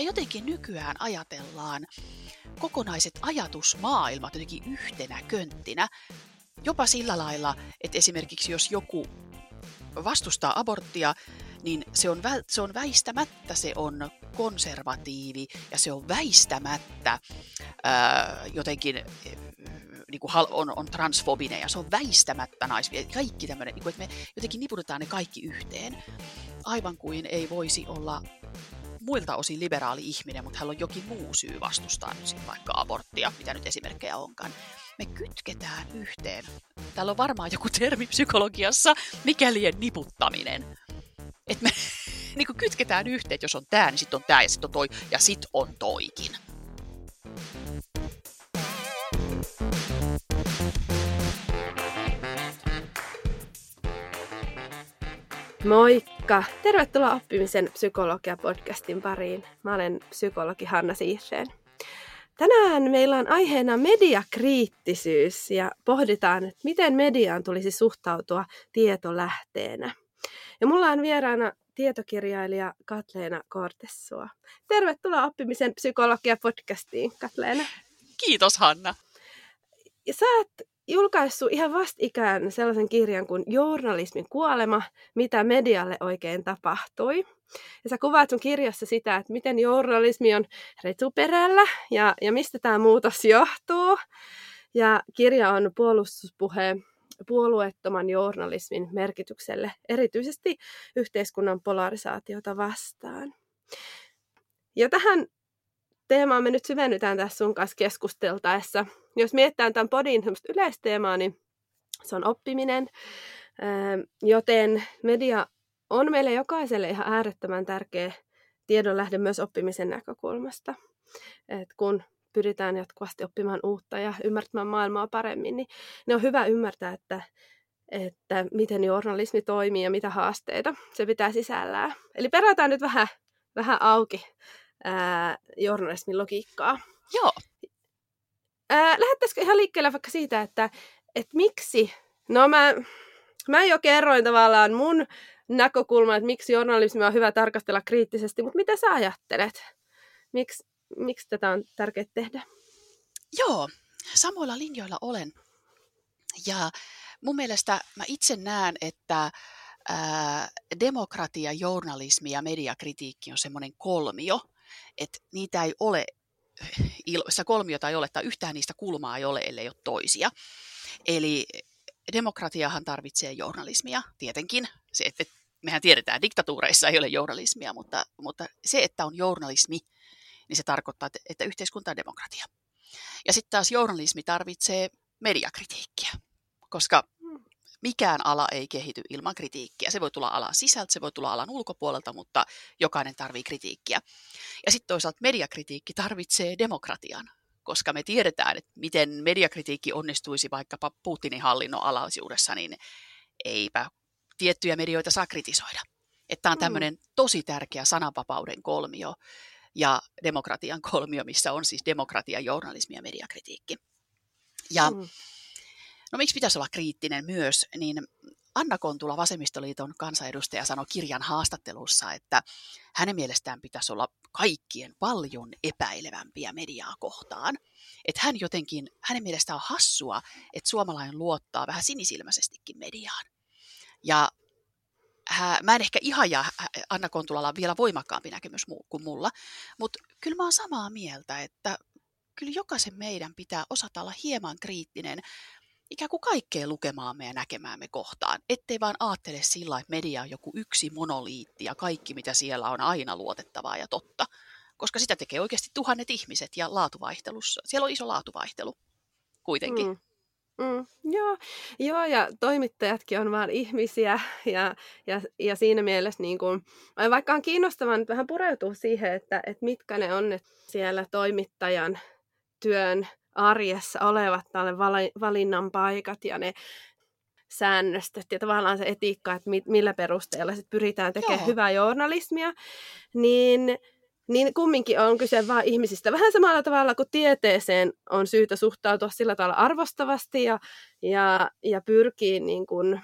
me jotenkin nykyään ajatellaan kokonaiset ajatusmaailmat jotenkin yhtenä könttinä, jopa sillä lailla, että esimerkiksi jos joku vastustaa aborttia, niin se on, vä, se on väistämättä, se on konservatiivi ja se on väistämättä ää, jotenkin niin kuin on, on transfobinen ja se on väistämättä nais, kaikki tämmöinen, niin että me jotenkin niputetaan ne kaikki yhteen, aivan kuin ei voisi olla muilta osin liberaali ihminen, mutta hänellä on jokin muu syy vastustaa nyt sitten vaikka aborttia, mitä nyt esimerkkejä onkaan. Me kytketään yhteen. Täällä on varmaan joku termi psykologiassa, mikälien niputtaminen. Että me niin kytketään yhteen, että jos on tämä, niin sitten on tämä ja sitten on toi ja sitten on toikin. Moikka! Tervetuloa oppimisen psykologia-podcastin pariin. Mä olen psykologi Hanna Siirseen. Tänään meillä on aiheena mediakriittisyys ja pohditaan, että miten mediaan tulisi suhtautua tietolähteenä. Ja mulla on vieraana tietokirjailija Katleena Kortessua. Tervetuloa oppimisen psykologia-podcastiin, Katleena. Kiitos, Hanna. Ja sä oot julkaissut ihan vastikään sellaisen kirjan kuin Journalismin kuolema, mitä medialle oikein tapahtui. Ja sä kuvaat sun kirjassa sitä, että miten journalismi on retuperällä ja, ja mistä tämä muutos johtuu. Ja kirja on puolustuspuhe puolueettoman journalismin merkitykselle, erityisesti yhteiskunnan polarisaatiota vastaan. Ja tähän teemaan me nyt syvennytään tässä sun kanssa keskusteltaessa. Jos mietitään tämän podin yleisteemaa, niin se on oppiminen, joten media on meille jokaiselle ihan äärettömän tärkeä tiedonlähde myös oppimisen näkökulmasta. Et kun pyritään jatkuvasti oppimaan uutta ja ymmärtämään maailmaa paremmin, niin ne on hyvä ymmärtää, että, että miten journalismi toimii ja mitä haasteita se pitää sisällään. Eli perataan nyt vähän, vähän auki ää, journalismin logiikkaa. Joo. Ää, lähettäisikö ihan liikkeelle vaikka siitä, että, että miksi, no mä, mä jo kerroin tavallaan mun näkökulman, että miksi journalismia on hyvä tarkastella kriittisesti, mutta mitä sä ajattelet? Miks, miksi tätä on tärkeää tehdä? Joo, samoilla linjoilla olen. Ja mun mielestä mä itse näen, että ää, demokratia, journalismi ja mediakritiikki on semmoinen kolmio, että niitä ei ole, sitä kolmiota ei ole, tai yhtään niistä kulmaa ei ole, ellei ole toisia. Eli demokratiahan tarvitsee journalismia, tietenkin. Se, että mehän tiedetään, diktatuureissa ei ole journalismia, mutta, mutta se, että on journalismi, niin se tarkoittaa, että, että yhteiskunta on demokratia. Ja sitten taas journalismi tarvitsee mediakritiikkiä, koska mikään ala ei kehity ilman kritiikkiä. Se voi tulla alan sisältä, se voi tulla alan ulkopuolelta, mutta jokainen tarvitsee kritiikkiä. Ja sitten toisaalta mediakritiikki tarvitsee demokratian, koska me tiedetään, että miten mediakritiikki onnistuisi vaikkapa Putinin hallinnon alaisuudessa, niin eipä tiettyjä medioita saa kritisoida. Että on mm. tämmöinen tosi tärkeä sananvapauden kolmio ja demokratian kolmio, missä on siis demokratia, journalismi ja mediakritiikki. Ja mm. No miksi pitäisi olla kriittinen myös, niin Anna Kontula, Vasemmistoliiton kansanedustaja, sanoi kirjan haastattelussa, että hänen mielestään pitäisi olla kaikkien paljon epäilevämpiä mediaa kohtaan. Että hän jotenkin, hänen mielestään on hassua, että suomalainen luottaa vähän sinisilmäisestikin mediaan. Ja mä en ehkä ihan ja Anna Kontulalla on vielä voimakkaampi näkemys kuin mulla, mutta kyllä mä oon samaa mieltä, että kyllä jokaisen meidän pitää osata olla hieman kriittinen ikään kuin kaikkeen lukemaamme ja näkemäämme kohtaan, ettei vaan ajattele sillä, että media on joku yksi monoliitti ja kaikki mitä siellä on aina luotettavaa ja totta, koska sitä tekee oikeasti tuhannet ihmiset ja laatuvaihtelussa. Siellä on iso laatuvaihtelu kuitenkin. Mm. Mm, joo, joo, ja toimittajatkin on vaan ihmisiä, ja, ja, ja siinä mielessä niin kuin, vaikka on kiinnostavaa nyt vähän pureutua siihen, että, että mitkä ne on ne siellä toimittajan työn arjessa olevat tälle valinnan paikat ja ne säännöstöt ja tavallaan se etiikka, että millä perusteella sit pyritään tekemään Joo. hyvää journalismia, niin niin kumminkin on kyse vain ihmisistä. Vähän samalla tavalla kuin tieteeseen on syytä suhtautua sillä tavalla arvostavasti ja, ja, ja pyrkii niin kuin,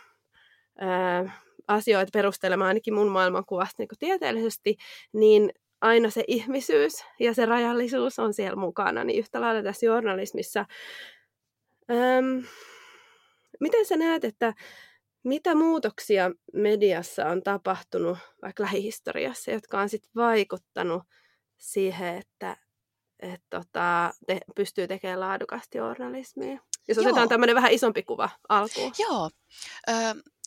ää, asioita perustelemaan ainakin mun maailmankuvasta niin tieteellisesti, niin aina se ihmisyys ja se rajallisuus on siellä mukana, niin yhtä lailla tässä journalismissa. Öm, miten sä näet, että mitä muutoksia mediassa on tapahtunut vaikka lähihistoriassa, jotka on sitten vaikuttanut siihen, että et tota, te, pystyy tekemään laadukasta journalismia? Jos Joo. otetaan tämmöinen vähän isompi kuva alkuun. Joo. Ö,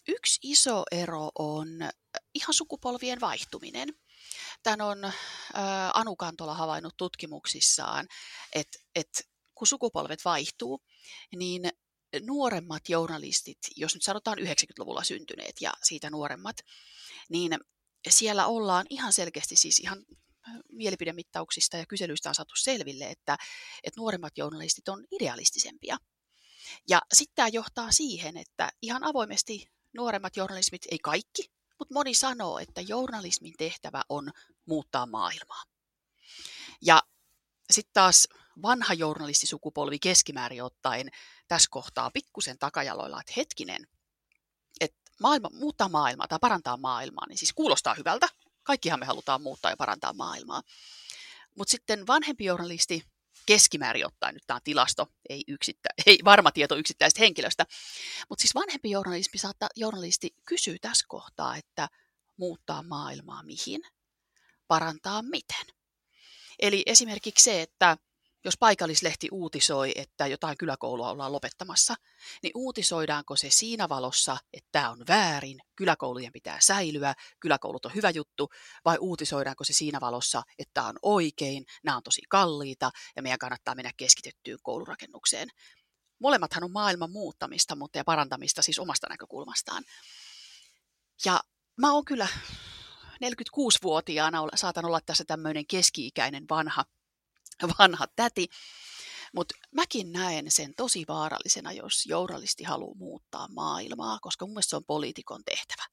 yksi iso ero on ihan sukupolvien vaihtuminen. Tän on Anu Kantola havainnut tutkimuksissaan, että et kun sukupolvet vaihtuu, niin nuoremmat journalistit, jos nyt sanotaan 90-luvulla syntyneet ja siitä nuoremmat, niin siellä ollaan ihan selkeästi siis ihan mielipidemittauksista ja kyselyistä on saatu selville, että, että nuoremmat journalistit on idealistisempia. Ja sitten tämä johtaa siihen, että ihan avoimesti nuoremmat journalismit, ei kaikki, mutta moni sanoo, että journalismin tehtävä on muuttaa maailmaa. Ja sitten taas vanha journalistisukupolvi keskimäärin ottaen tässä kohtaa pikkusen takajaloilla, että hetkinen, että maailma, muuttaa maailmaa tai parantaa maailmaa, niin siis kuulostaa hyvältä. Kaikkihan me halutaan muuttaa ja parantaa maailmaa. Mutta sitten vanhempi journalisti, keskimäärin ottaen, nyt tämä on tilasto, ei, yksittä, ei varma tieto yksittäisestä henkilöstä, mutta siis vanhempi journalisti, saattaa, journalisti kysyy tässä kohtaa, että muuttaa maailmaa mihin, parantaa miten. Eli esimerkiksi se, että jos paikallislehti uutisoi, että jotain kyläkoulua ollaan lopettamassa, niin uutisoidaanko se siinä valossa, että tämä on väärin, kyläkoulujen pitää säilyä, kyläkoulut on hyvä juttu, vai uutisoidaanko se siinä valossa, että tämä on oikein, nämä on tosi kalliita ja meidän kannattaa mennä keskitettyyn koulurakennukseen. Molemmathan on maailman muuttamista mutta ja parantamista siis omasta näkökulmastaan. Ja mä oon kyllä 46-vuotiaana saatan olla tässä tämmöinen keski-ikäinen vanha vanha täti. Mutta mäkin näen sen tosi vaarallisena, jos journalisti haluaa muuttaa maailmaa, koska mun mielestä se on poliitikon tehtävä.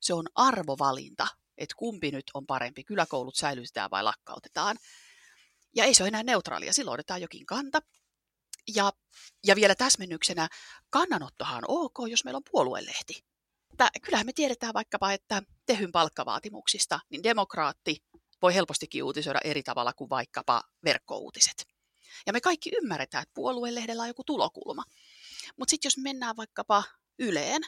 Se on arvovalinta, että kumpi nyt on parempi, kyläkoulut säilytetään vai lakkautetaan. Ja ei se ole enää neutraalia, silloin otetaan jokin kanta. Ja, ja vielä täsmennyksenä, kannanottohan on ok, jos meillä on puoluelehti. Että kyllähän me tiedetään vaikkapa, että tehyn palkkavaatimuksista, niin demokraatti voi helpostikin uutisoida eri tavalla kuin vaikkapa verkkouutiset. Ja me kaikki ymmärretään, että puoluelehdellä on joku tulokulma. Mutta sitten jos mennään vaikkapa Yleen,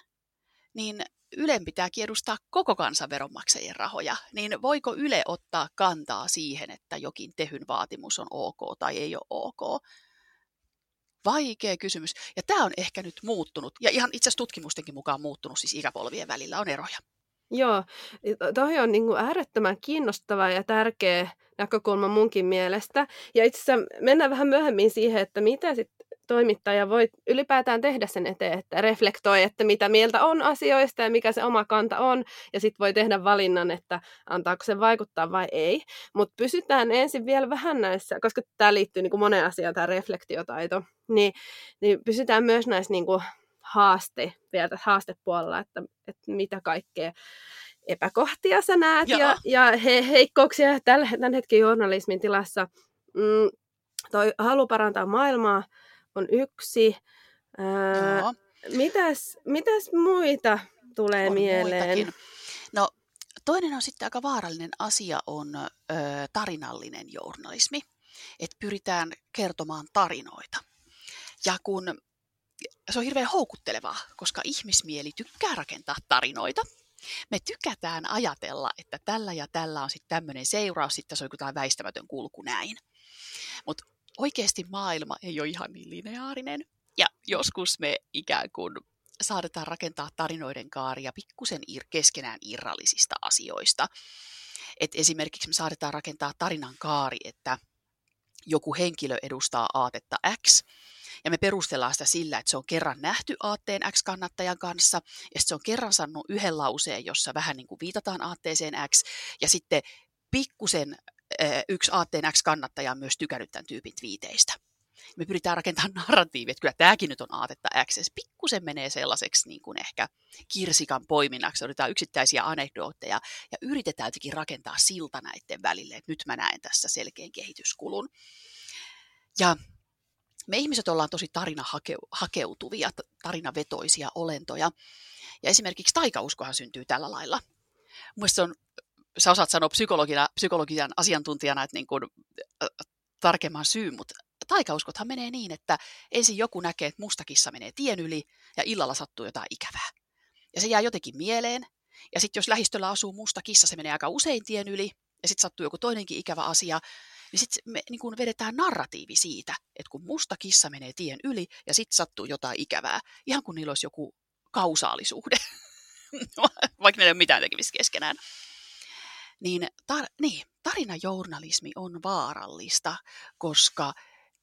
niin Ylen pitääkin edustaa koko kansan veronmaksajien rahoja, niin voiko Yle ottaa kantaa siihen, että jokin tehyn vaatimus on ok tai ei ole ok? Vaikea kysymys. Ja tämä on ehkä nyt muuttunut, ja ihan itse asiassa tutkimustenkin mukaan muuttunut, siis ikäpolvien välillä on eroja. Joo, toi on niin kuin äärettömän kiinnostava ja tärkeä näkökulma munkin mielestä. Ja itse asiassa mennään vähän myöhemmin siihen, että mitä sit toimittaja voi ylipäätään tehdä sen eteen, että reflektoi, että mitä mieltä on asioista ja mikä se oma kanta on, ja sitten voi tehdä valinnan, että antaako se vaikuttaa vai ei. Mutta pysytään ensin vielä vähän näissä, koska tämä liittyy niin kuin moneen asiaan, tämä reflektiotaito, niin, niin pysytään myös näissä niin kuin haaste, vielä tässä haastepuolella, että, että mitä kaikkea epäkohtia sä näet Joo. ja, ja he, heikkouksia tällä, tämän hetken journalismin tilassa. Mm, toi halu parantaa maailmaa on yksi. Ää, mitäs, mitäs muita tulee on mieleen? Muitakin. No toinen on sitten aika vaarallinen asia on ö, tarinallinen journalismi. Että pyritään kertomaan tarinoita. Ja kun se on hirveän houkuttelevaa, koska ihmismieli tykkää rakentaa tarinoita. Me tykätään ajatella, että tällä ja tällä on sitten tämmöinen seuraus, sitten se on jotain väistämätön kulku näin. Mutta oikeasti maailma ei ole ihan niin lineaarinen. Ja joskus me ikään kuin saadetaan rakentaa tarinoiden kaaria pikkusen ir- keskenään irrallisista asioista. Et esimerkiksi me saadetaan rakentaa tarinan kaari, että joku henkilö edustaa aatetta X, ja me perustellaan sitä sillä, että se on kerran nähty aatteen X-kannattajan kanssa, ja se on kerran sanonut yhden lauseen, jossa vähän niin kuin viitataan aatteeseen X, ja sitten pikkusen yksi aatteen X-kannattaja on myös tykännyt tämän tyypin twiiteistä. Me pyritään rakentamaan narratiivi, että kyllä tämäkin nyt on aatetta X. Se pikkusen menee sellaiseksi niin kuin ehkä kirsikan poiminnaksi, otetaan yksittäisiä anekdootteja ja yritetään jotenkin rakentaa silta näiden välille, että nyt mä näen tässä selkeän kehityskulun. Ja me ihmiset ollaan tosi tarinahakeutuvia, tarinavetoisia olentoja. Ja esimerkiksi taikauskohan syntyy tällä lailla. Mielestäni on sä osaat sanoa psykologian asiantuntijana, että niin kuin, tarkemman syyn, mutta taikauskothan menee niin, että ensin joku näkee, että mustakissa menee tien yli ja illalla sattuu jotain ikävää. Ja se jää jotenkin mieleen. Ja sitten jos lähistöllä asuu musta kissa, se menee aika usein tien yli. Ja sitten sattuu joku toinenkin ikävä asia. Niin sitten me niin kun vedetään narratiivi siitä, että kun musta kissa menee tien yli ja sitten sattuu jotain ikävää. Ihan kuin niillä olisi joku kausaalisuhde. Vaikka ne ei ole mitään tekemistä keskenään. Niin, tar- niin, tarinajournalismi on vaarallista, koska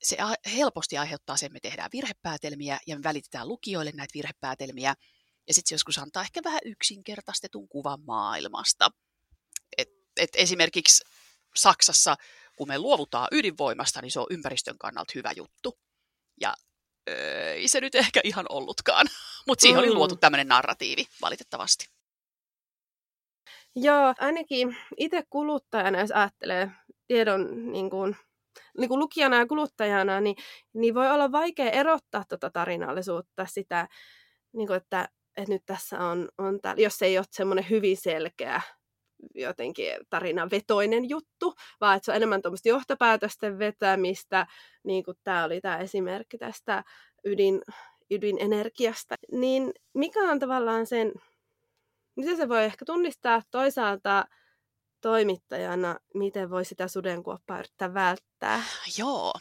se helposti aiheuttaa sen, että me tehdään virhepäätelmiä ja me välitetään lukijoille näitä virhepäätelmiä. Ja sitten se joskus antaa ehkä vähän yksinkertaistetun kuvan maailmasta. Et, et esimerkiksi Saksassa, kun me luovutaan ydinvoimasta, niin se on ympäristön kannalta hyvä juttu. Ja öö, ei se nyt ehkä ihan ollutkaan, mutta siihen mm. oli luotu tämmöinen narratiivi, valitettavasti. Joo, ainakin itse kuluttajana, jos ajattelee tiedon niin kuin, niin kuin lukijana ja kuluttajana, niin, niin voi olla vaikea erottaa tuota tarinallisuutta, sitä, niin kuin, että, että nyt tässä on, on tää, jos ei ole semmoinen hyvin selkeä jotenkin tarinavetoinen juttu, vaan että se on enemmän tuommoista johtopäätösten vetämistä, niin kuin tämä oli tämä esimerkki tästä ydin, ydinenergiasta. Niin mikä on tavallaan sen, miten se voi ehkä tunnistaa toisaalta toimittajana, miten voi sitä sudenkuoppaa yrittää välttää? Joo.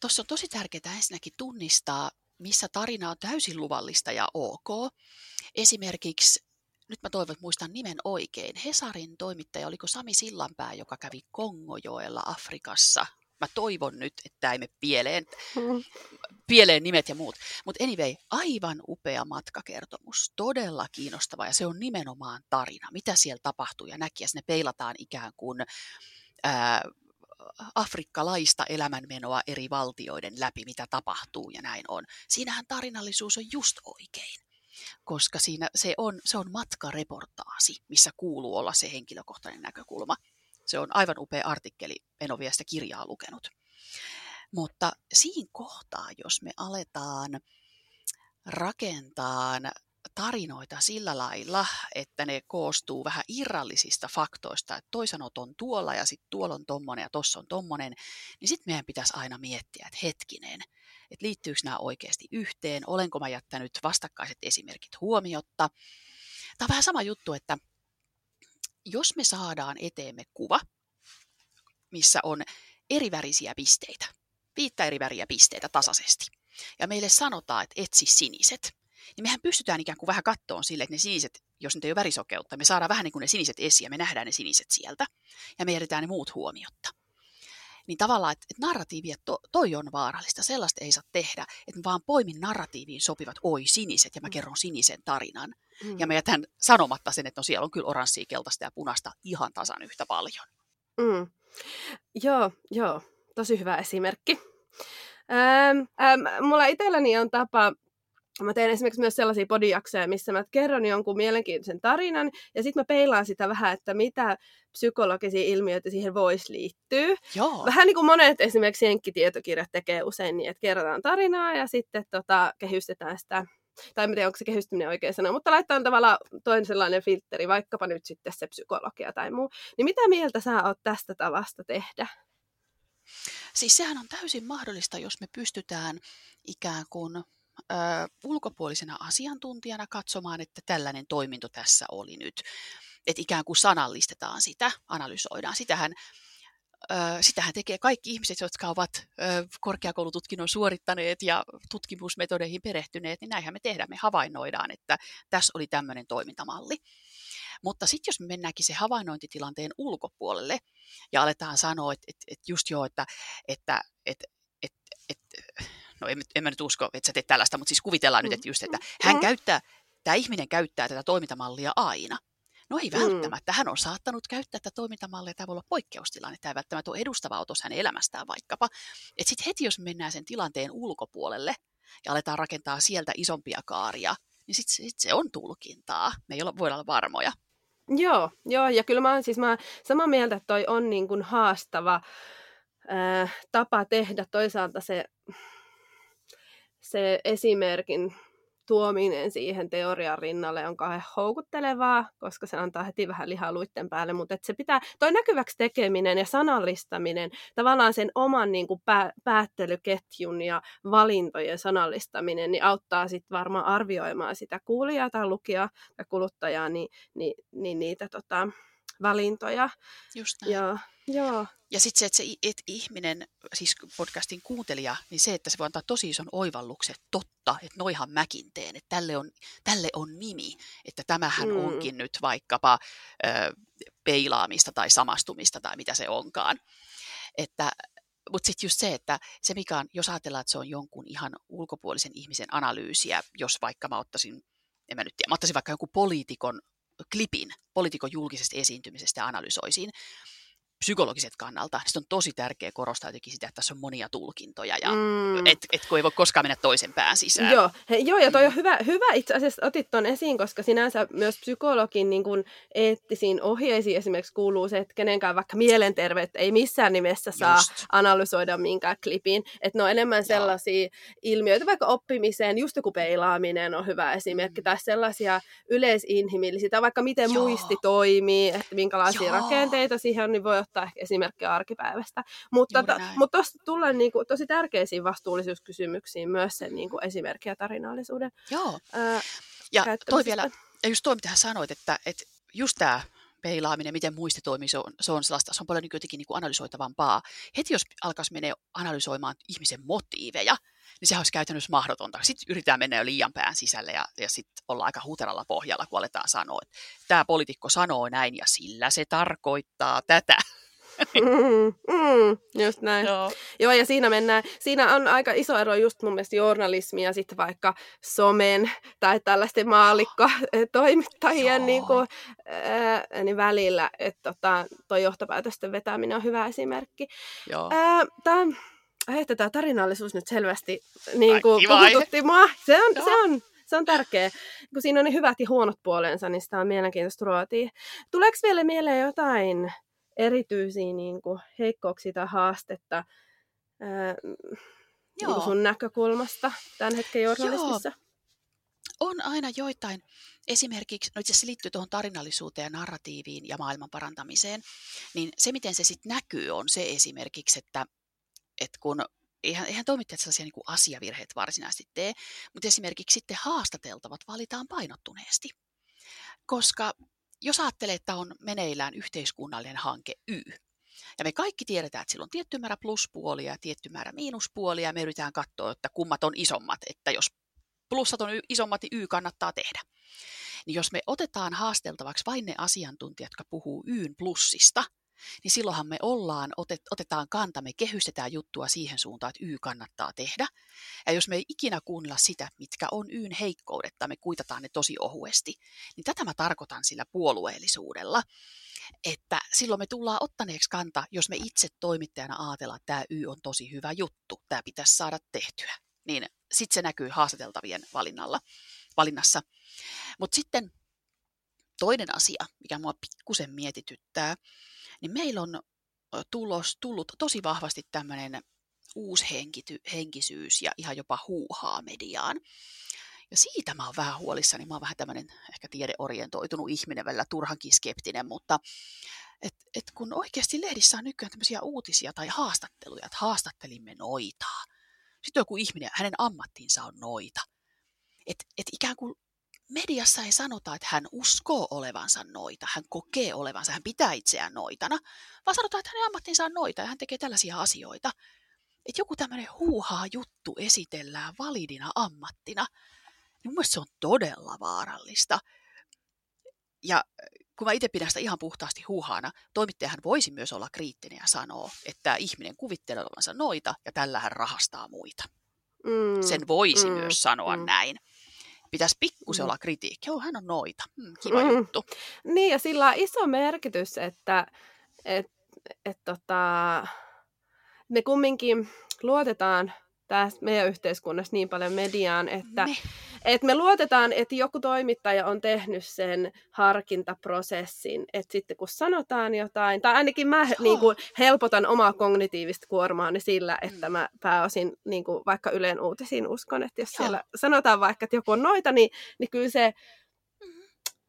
Tuossa on tosi tärkeää ensinnäkin tunnistaa, missä tarina on täysin luvallista ja ok. Esimerkiksi, nyt mä toivon, että muistan nimen oikein, Hesarin toimittaja, oliko Sami Sillanpää, joka kävi Kongojoella Afrikassa mä toivon nyt, että tämä ei mene pieleen, mm. pieleen nimet ja muut. Mutta anyway, aivan upea matkakertomus, todella kiinnostava ja se on nimenomaan tarina, mitä siellä tapahtuu ja näki ja sinne peilataan ikään kuin ää, afrikkalaista elämänmenoa eri valtioiden läpi, mitä tapahtuu ja näin on. Siinähän tarinallisuus on just oikein koska siinä se on, se on matkareportaasi, missä kuuluu olla se henkilökohtainen näkökulma. Se on aivan upea artikkeli, en ole vielä sitä kirjaa lukenut. Mutta siinä kohtaa, jos me aletaan rakentaa tarinoita sillä lailla, että ne koostuu vähän irrallisista faktoista, että toi sanot on tuolla ja sitten tuolla on tommonen ja tossa on tommonen, niin sitten meidän pitäisi aina miettiä, että hetkinen, että liittyykö nämä oikeasti yhteen, olenko mä jättänyt vastakkaiset esimerkit huomiotta. Tämä on vähän sama juttu, että jos me saadaan eteemme kuva, missä on erivärisiä pisteitä, viittä eri väriä pisteitä tasaisesti, ja meille sanotaan, että etsi siniset, niin mehän pystytään ikään kuin vähän kattoon sille, että ne siniset, jos nyt ei ole värisokeutta, me saadaan vähän niin kuin ne siniset esiin ja me nähdään ne siniset sieltä ja me jätetään ne muut huomiotta. Niin tavallaan, että, että narratiivi, että to, toi on vaarallista, sellaista ei saa tehdä, että mä vaan poimin narratiiviin sopivat oi siniset ja mä mm. kerron sinisen tarinan. Mm. Ja mä jätän sanomatta sen, että no siellä on kyllä oranssia, keltaista ja punaista ihan tasan yhtä paljon. Mm. Joo, joo. Tosi hyvä esimerkki. Ähm, ähm, mulla itselläni on tapa Mä teen esimerkiksi myös sellaisia podijaksoja, missä mä kerron jonkun mielenkiintoisen tarinan, ja sitten mä peilaan sitä vähän, että mitä psykologisia ilmiöitä siihen voisi liittyä. Joo. Vähän niin kuin monet esimerkiksi jenkkitietokirjat tekee usein niin, että kerrotaan tarinaa ja sitten tota, kehystetään sitä tai en tiedä, onko se kehystyminen oikein sana, mutta laittaa tavallaan toinen sellainen filtteri, vaikkapa nyt sitten se psykologia tai muu. Niin mitä mieltä sä oot tästä tavasta tehdä? Siis sehän on täysin mahdollista, jos me pystytään ikään kuin ö, ulkopuolisena asiantuntijana katsomaan, että tällainen toiminto tässä oli nyt. Että ikään kuin sanallistetaan sitä, analysoidaan. Sitähän sitähän tekee kaikki ihmiset, jotka ovat korkeakoulututkinnon suorittaneet ja tutkimusmetodeihin perehtyneet, niin näinhän me tehdään. Me havainnoidaan, että tässä oli tämmöinen toimintamalli. Mutta sitten jos me mennäänkin se havainnointitilanteen ulkopuolelle ja aletaan sanoa, että, että, että just joo, että, että, että, että, että no en, en mä nyt usko, että sä teet tällaista, mutta siis kuvitellaan mm. nyt, että just, että hän mm. käyttää, tämä ihminen käyttää tätä toimintamallia aina. No ei mm. välttämättä. Mm. Hän on saattanut käyttää tätä toimintamallia. Tämä voi olla poikkeustilanne. Tämä ei välttämättä ole edustava otos hänen elämästään vaikkapa. Että sitten heti, jos mennään sen tilanteen ulkopuolelle ja aletaan rakentaa sieltä isompia kaaria, niin sitten sit se on tulkintaa. Me ei olla, voi olla varmoja. Joo, joo, ja kyllä mä oon siis mä samaa mieltä, että toi on niin kuin haastava ää, tapa tehdä toisaalta se, se esimerkin tuominen siihen teorian rinnalle on kauhean houkuttelevaa, koska se antaa heti vähän lihaa luitten päälle, mutta se pitää, toi näkyväksi tekeminen ja sanallistaminen, tavallaan sen oman niin kuin pää, päättelyketjun ja valintojen sanallistaminen, niin auttaa sitten varmaan arvioimaan sitä kuulijaa tai lukijaa tai kuluttajaa, niin, niin, niin niitä tota, valintoja. Just näin. Ja, joo. Ja sitten se, että se et ihminen, siis podcastin kuuntelija, niin se, että se voi antaa tosi ison oivalluksen, että totta, että noihan mäkin teen, että tälle on, tälle on nimi, että tämähän mm. onkin nyt vaikkapa ö, peilaamista tai samastumista tai mitä se onkaan. Että, mutta sitten just se, että se mikä on, jos ajatellaan, että se on jonkun ihan ulkopuolisen ihmisen analyysiä, jos vaikka mä ottaisin, en mä nyt tiedä, mä ottaisin vaikka jonkun poliitikon klipin, poliitikon julkisesta esiintymisestä ja analysoisin, psykologiset kannalta, niin on tosi tärkeää korostaa jotenkin sitä, että tässä on monia tulkintoja ja mm. et, et, kun ei voi koskaan mennä toisen pään sisään. Joo, He, joo ja toi mm. on hyvä, hyvä itse asiassa otit tuon esiin, koska sinänsä myös psykologin niin kun eettisiin ohjeisiin esimerkiksi kuuluu se, että kenenkään vaikka mielenterveyttä ei missään nimessä saa just. analysoida minkään klipin. Että ne on enemmän sellaisia joo. ilmiöitä, vaikka oppimiseen, just joku peilaaminen on hyvä esimerkki, mm. tai sellaisia yleisinhimillisiä, tai vaikka miten joo. muisti toimii, että minkälaisia joo. rakenteita siihen on, niin voi ottaa ehkä esimerkkejä arkipäivästä. Mutta, to, mutta tuosta tulee niin kuin, tosi tärkeisiin vastuullisuuskysymyksiin myös sen niin kuin esimerkki- ja tarinallisuuden Joo. Ää, ja toi vielä, ja just toi, mitä hän sanoit, että, että just tämä peilaaminen, miten muisti toimii, se on, se on sellaista, se on paljon niin jotenkin niin kuin analysoitavampaa. Heti jos alkaisi mennä analysoimaan ihmisen motiiveja, niin sehän olisi käytännössä mahdotonta. Sitten yritetään mennä jo liian pään sisälle ja, ja sitten olla aika huteralla pohjalla, kun aletaan sanoa, että tämä poliitikko sanoo näin ja sillä se tarkoittaa tätä. Mm, mm, just näin. Joo. Joo, ja siinä mennään, siinä on aika iso ero just mun mielestä journalismi ja sitten vaikka somen tai tällaisten maalikko-toimittajien niin kuin, ää, niin välillä, että tota, toi johtopäätösten vetäminen on hyvä esimerkki. Joo. Ää, tää, että tämä tarinallisuus nyt selvästi niin kuin, puhututti mua. Se on, se on se on tärkeä. Kun siinä on ne hyvät ja huonot puolensa, niin sitä on mielenkiintoista ruotia. Tuleeko vielä mieleen jotain erityisiä niin kuin, heikkouksia tai haastetta ää, niin kuin sun näkökulmasta tämän hetken journalismissa? Joo. On aina joitain. Esimerkiksi, no itse asiassa liittyy tuohon tarinallisuuteen ja narratiiviin ja maailman parantamiseen, niin se miten se sitten näkyy on se esimerkiksi, että, että kun eihän, eihän toimittajat sellaisia niin kuin asiavirheet varsinaisesti tee, mutta esimerkiksi sitten haastateltavat valitaan painottuneesti. Koska jos ajattelee, että on meneillään yhteiskunnallinen hanke Y, ja me kaikki tiedetään, että sillä on tietty määrä pluspuolia ja tietty määrä miinuspuolia, ja me yritetään katsoa, että kummat on isommat, että jos plussat on isommat, niin Y kannattaa tehdä. Niin jos me otetaan haasteltavaksi vain ne asiantuntijat, jotka puhuu Yn plussista, niin silloinhan me ollaan, otet, otetaan kanta, me kehystetään juttua siihen suuntaan, että Y kannattaa tehdä. Ja jos me ei ikinä kuunnella sitä, mitkä on Yn heikkoudet, tai me kuitataan ne tosi ohuesti, niin tätä mä tarkoitan sillä puolueellisuudella. Että silloin me tullaan ottaneeksi kanta, jos me itse toimittajana ajatellaan, että tämä Y on tosi hyvä juttu, tämä pitäisi saada tehtyä. Niin sitten se näkyy haastateltavien valinnalla, valinnassa. Mutta sitten toinen asia, mikä mua pikkusen mietityttää, niin meillä on tulos, tullut tosi vahvasti tämmöinen uusi henkity, henkisyys ja ihan jopa huuhaa mediaan. Ja siitä mä oon vähän huolissani. Mä oon vähän tämmöinen ehkä tiedeorientoitunut ihminen, välillä turhankin skeptinen, mutta et, et kun oikeasti lehdissä on nykyään tämmöisiä uutisia tai haastatteluja, että haastattelimme noitaa. Sitten joku ihminen, hänen ammattinsa on noita. Että et ikään kuin mediassa ei sanota, että hän uskoo olevansa noita, hän kokee olevansa, hän pitää itseään noitana, vaan sanotaan, että hänen ammattinsa on noita ja hän tekee tällaisia asioita. Että joku tämmöinen huuhaa juttu esitellään validina ammattina, niin mun se on todella vaarallista. Ja kun mä itse pidän sitä ihan puhtaasti huuhaana, toimittajahan voisi myös olla kriittinen ja sanoa, että ihminen kuvittelee olevansa noita ja tällä hän rahastaa muita. Mm, Sen voisi mm, myös sanoa mm. näin pitäisi pikkusen mm. olla kritiikki. Joo, hän on noita. Mm, kiva mm. juttu. Niin, ja sillä on iso merkitys, että et, et, tota, me kumminkin luotetaan tässä meidän yhteiskunnassa niin paljon mediaan, että me. Et me luotetaan, että joku toimittaja on tehnyt sen harkintaprosessin, että sitten kun sanotaan jotain, tai ainakin mä niin kuin, helpotan omaa kognitiivista kuormaani sillä, että mm. mä pääosin niin kuin, vaikka Yleen uutisiin uskon, että jos Joo. siellä sanotaan vaikka, että joku on noita, niin, niin kyllä se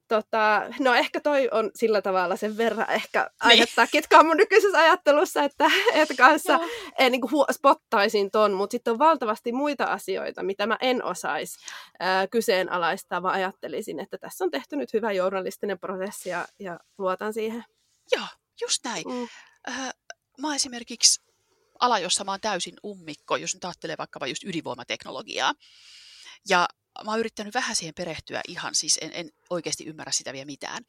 tota, no ehkä toi on sillä tavalla sen verran ehkä aiheuttaa niin. kitkaa mun nykyisessä ajattelussa, että, että kanssa en, niin kuin spottaisin ton, mutta sitten on valtavasti muita asioita, mitä mä en osaisi ää, kyseenalaistaa, vaan ajattelisin, että tässä on tehty nyt hyvä journalistinen prosessi ja, ja luotan siihen. Joo, just näin. Mm. Äh, mä esimerkiksi ala, jossa mä oon täysin ummikko, jos nyt ajattelee vaikka just ydinvoimateknologiaa. Ja mä oon yrittänyt vähän siihen perehtyä ihan, siis en, en oikeasti ymmärrä sitä vielä mitään.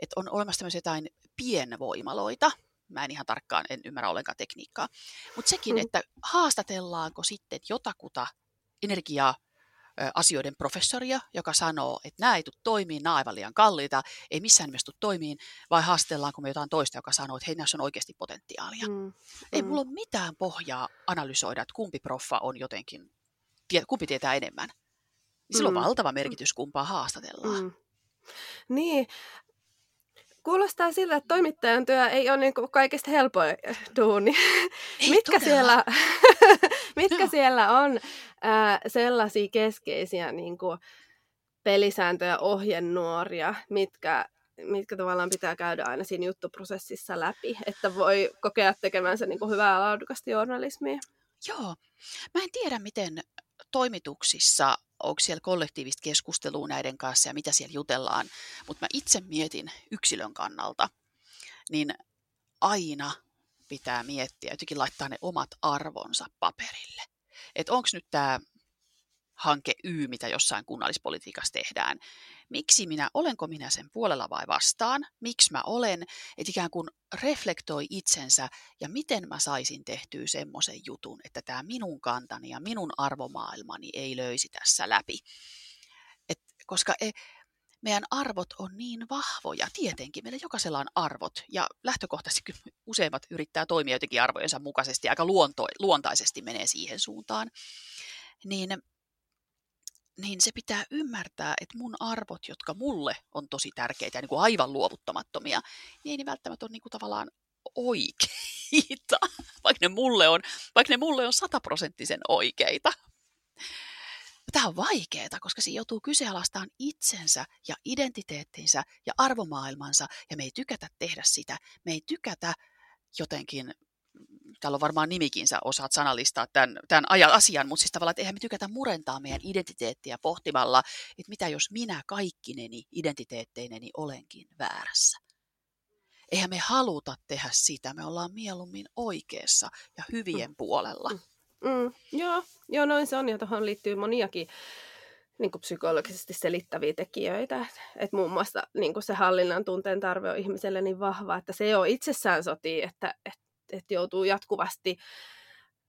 Että on olemassa tämmöisiä jotain pienvoimaloita, mä en ihan tarkkaan, en ymmärrä ollenkaan tekniikkaa, mutta sekin, mm. että haastatellaanko sitten jotakuta energiaa asioiden professoria, joka sanoo, että nämä ei tule toimiin, nämä aivan liian kalliita, ei missään nimessä tule toimiin, vai haastellaanko me jotain toista, joka sanoo, että hei, näissä on oikeasti potentiaalia. Mm. Ei mm. mulla ole mitään pohjaa analysoida, että kumpi proffa on jotenkin, kumpi tietää enemmän. Sillä mm. on valtava merkitys, kumpaa haastatellaan. Mm. Niin, kuulostaa siltä, että toimittajan työ ei ole niin kaikista helpoin duuni. Ei mitkä siellä, mitkä no. siellä on äh, sellaisia keskeisiä niin kuin pelisääntöjä, ohjenuoria, mitkä, mitkä tavallaan pitää käydä aina siinä juttuprosessissa läpi, että voi kokea tekemänsä niin kuin hyvää laadukasta journalismia? Joo. Mä en tiedä, miten toimituksissa onko siellä kollektiivista keskustelua näiden kanssa ja mitä siellä jutellaan. Mutta mä itse mietin yksilön kannalta, niin aina pitää miettiä, jotenkin laittaa ne omat arvonsa paperille. Että onko nyt tämä hanke Y, mitä jossain kunnallispolitiikassa tehdään. Miksi minä, olenko minä sen puolella vai vastaan? Miksi mä olen? Että ikään kuin reflektoi itsensä ja miten mä saisin tehtyä semmoisen jutun, että tämä minun kantani ja minun arvomaailmani ei löysi tässä läpi. Et, koska e, meidän arvot on niin vahvoja. Tietenkin meillä jokaisella on arvot ja lähtökohtaisesti useimmat yrittää toimia jotenkin arvojensa mukaisesti, aika luonto, luontaisesti menee siihen suuntaan. Niin niin se pitää ymmärtää, että mun arvot, jotka mulle on tosi tärkeitä ja niin kuin aivan luovuttamattomia, niin ei ne välttämättä ole niin kuin tavallaan oikeita, vaikka ne mulle on, vaikka ne mulle on sataprosenttisen oikeita. Tämä on vaikeaa, koska se joutuu kyseenalaistamaan itsensä ja identiteettinsä ja arvomaailmansa, ja me ei tykätä tehdä sitä. Me ei tykätä jotenkin täällä on varmaan nimikin, sä osaat sanallistaa tämän, tämän asian, mutta siis tavallaan, että eihän me tykätä murentaa meidän identiteettiä pohtimalla, että mitä jos minä kaikkineni identiteetteineni olenkin väärässä. Eihän me haluta tehdä sitä, me ollaan mieluummin oikeassa ja hyvien mm. puolella. Mm. Joo, joo, noin se on, ja tuohon liittyy moniakin niin kuin psykologisesti selittäviä tekijöitä. Että et muun muassa niin kuin se hallinnan tunteen tarve on ihmiselle niin vahva, että se jo itsessään sotii, että, että että joutuu jatkuvasti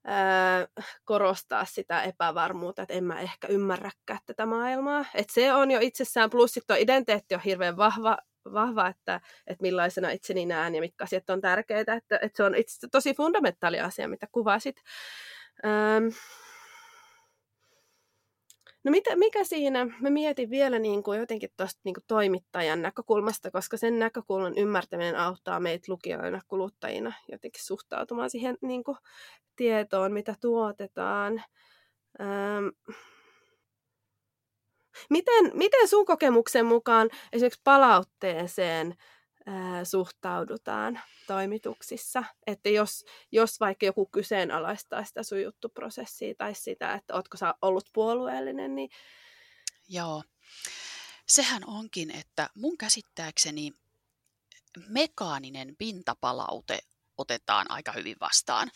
ää, korostaa sitä epävarmuutta, että en mä ehkä ymmärräkään tätä maailmaa. että se on jo itsessään, plus sitten identiteetti on hirveän vahva, vahva että, että millaisena itseni näen ja mitkä asiat on tärkeitä. Että, että se on itse tosi fundamentaali asia, mitä kuvasit. Ähm, No mitä, mikä siinä, mä mietin vielä niin kuin jotenkin tuosta niin toimittajan näkökulmasta, koska sen näkökulman ymmärtäminen auttaa meitä lukijoina, kuluttajina jotenkin suhtautumaan siihen niin kuin tietoon, mitä tuotetaan. Ähm, miten, miten sun kokemuksen mukaan esimerkiksi palautteeseen suhtaudutaan toimituksissa. Että jos, jos vaikka joku kyseenalaistaa sitä sun juttuprosessia tai sitä, että ootko sä ollut puolueellinen, niin... Joo. Sehän onkin, että mun käsittääkseni mekaaninen pintapalaute otetaan aika hyvin vastaan.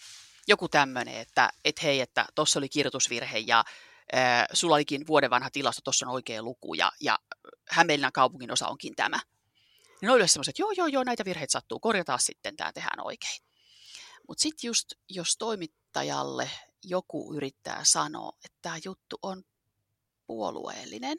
Joku tämmöinen, että et hei, että tuossa oli kirjoitusvirhe ja äh, sulla olikin vuoden vanha tilasto, tuossa on oikea luku ja, ja Hämeenlinnan kaupungin osa onkin tämä. Niin ne oli semmoiset, että joo, joo, joo, näitä virheitä sattuu, korjataan sitten, tämä tehdään oikein. Mutta sitten just, jos toimittajalle joku yrittää sanoa, että tämä juttu on puolueellinen,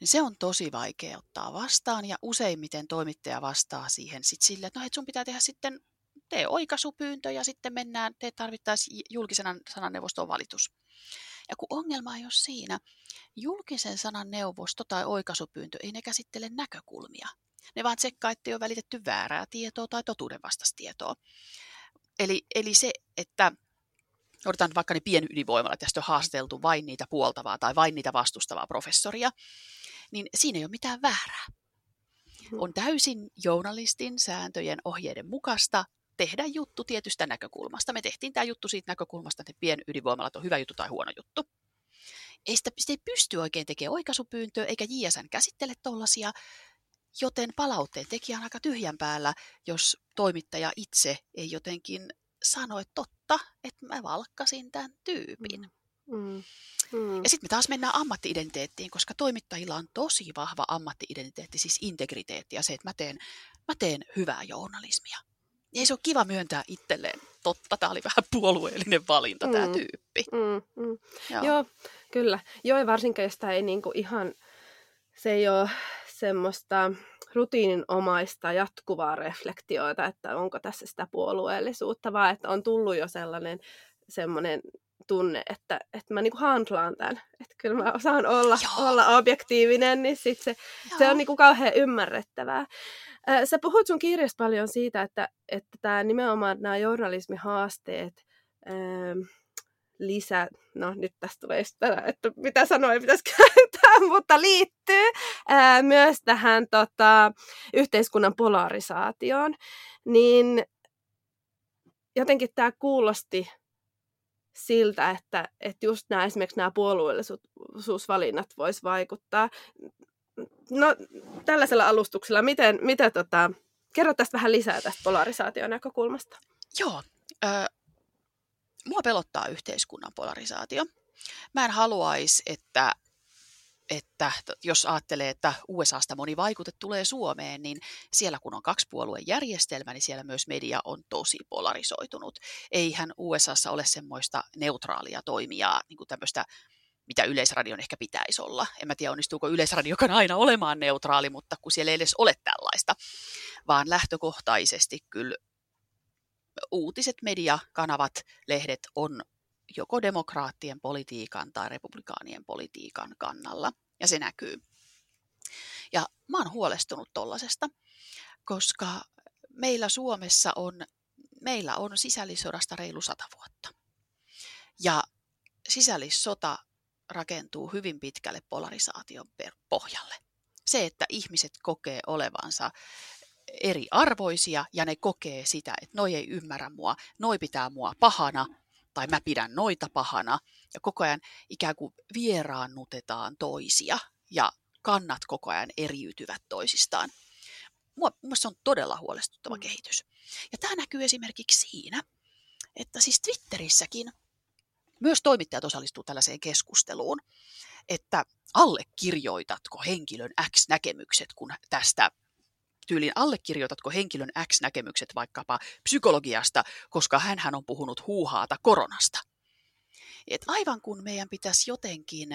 niin se on tosi vaikea ottaa vastaan ja useimmiten toimittaja vastaa siihen sitten sille, että no, et sun pitää tehdä sitten tee oikaisupyyntö ja sitten mennään, te tarvittaisiin julkisen sananneuvoston valitus. Ja kun ongelma ei ole siinä, julkisen sanan neuvosto tai oikaisupyyntö ei ne käsittele näkökulmia. Ne vaan tsekkaa, että on välitetty väärää tietoa tai totuudenvastaista Eli, eli se, että odotan vaikka ne pienydinvoimalla, tästä on haastateltu vain niitä puoltavaa tai vain niitä vastustavaa professoria, niin siinä ei ole mitään väärää. Hmm. On täysin journalistin sääntöjen ohjeiden mukaista tehdä juttu tietystä näkökulmasta. Me tehtiin tämä juttu siitä näkökulmasta, että pienydinvoimalat on hyvä juttu tai huono juttu. Ei sitä, sitä ei pysty oikein tekemään oikaisupyyntöä, eikä JSN käsittele tollasia, joten palautteen tekijä on aika tyhjän päällä, jos toimittaja itse ei jotenkin sano, että totta, että mä valkkasin tämän tyypin. Mm. Mm. mm. Ja sitten me taas mennään ammattiidentiteettiin, koska toimittajilla on tosi vahva ammattiidentiteetti, siis integriteetti ja se, että mä teen, mä teen hyvää journalismia. Ei se ole kiva myöntää itselleen, totta, tämä oli vähän puolueellinen valinta mm. tämä tyyppi. Mm, mm. Joo. Joo, kyllä. Joo, ja varsinkin jos tämä ei niinku ihan, se ei ole semmoista rutiininomaista jatkuvaa reflektioita, että onko tässä sitä puolueellisuutta, vaan että on tullut jo sellainen semmoinen tunne, että, että mä niinku handlaan tämän. Että kyllä mä osaan olla, olla objektiivinen, niin sit se, se on niinku kauhean ymmärrettävää. Sä puhut sun kirjassa paljon siitä, että, että tämä nimenomaan nämä journalismihaasteet lisä, no nyt tästä tulee just että mitä sanoa ei pitäisi käyttää, mutta liittyy ää, myös tähän tota, yhteiskunnan polarisaatioon, niin jotenkin tämä kuulosti siltä, että, että just nämä, esimerkiksi nämä puolueellisuusvalinnat vois vaikuttaa. No, tällaisella alustuksella, miten, miten tota, kerro tästä vähän lisää tästä polarisaation näkökulmasta. Joo, äh, mua pelottaa yhteiskunnan polarisaatio. Mä en haluaisi, että, että jos ajattelee, että USAsta moni vaikute tulee Suomeen, niin siellä kun on kaksi puolueen järjestelmä, niin siellä myös media on tosi polarisoitunut. Eihän USAssa ole semmoista neutraalia toimijaa, niin kuin tämmöistä mitä Yleisradion ehkä pitäisi olla. En mä tiedä, onnistuuko Yleisradiokan aina olemaan neutraali, mutta kun siellä ei edes ole tällaista, vaan lähtökohtaisesti kyllä uutiset, mediakanavat, lehdet on joko demokraattien politiikan tai republikaanien politiikan kannalla, ja se näkyy. Ja mä oon huolestunut tollasesta, koska meillä Suomessa on, meillä on sisällissodasta reilu sata vuotta. Ja sisällissota rakentuu hyvin pitkälle polarisaation pohjalle. Se, että ihmiset kokee olevansa eriarvoisia ja ne kokee sitä, että noi ei ymmärrä mua, noi pitää mua pahana tai mä pidän noita pahana ja koko ajan ikään kuin vieraannutetaan toisia ja kannat koko ajan eriytyvät toisistaan. Mielestäni se on todella huolestuttava mm. kehitys. Ja tämä näkyy esimerkiksi siinä, että siis Twitterissäkin myös toimittajat osallistuu tällaiseen keskusteluun, että allekirjoitatko henkilön X näkemykset, kun tästä tyyliin allekirjoitatko henkilön X-näkemykset vaikkapa psykologiasta, koska hän on puhunut huuhaata koronasta. Et aivan kun meidän pitäisi jotenkin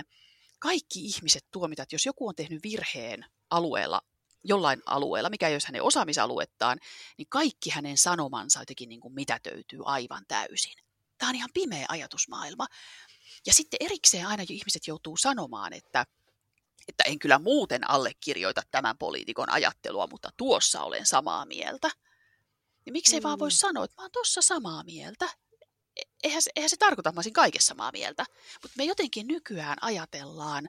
kaikki ihmiset tuomita, että jos joku on tehnyt virheen alueella, jollain alueella, mikä ei olisi hänen osaamisaluettaan, niin kaikki hänen sanomansa jotenkin niin kuin mitätöityy aivan täysin. Tämä on ihan pimeä ajatusmaailma. Ja sitten erikseen aina ihmiset joutuu sanomaan, että että en kyllä muuten allekirjoita tämän poliitikon ajattelua, mutta tuossa olen samaa mieltä. Niin miksei mm. vaan voi mm. sanoa, että mä oon tuossa samaa mieltä. E, eihän se, eihän se tarkoita, että mä olisin kaikessa samaa mieltä. Mutta me jotenkin nykyään ajatellaan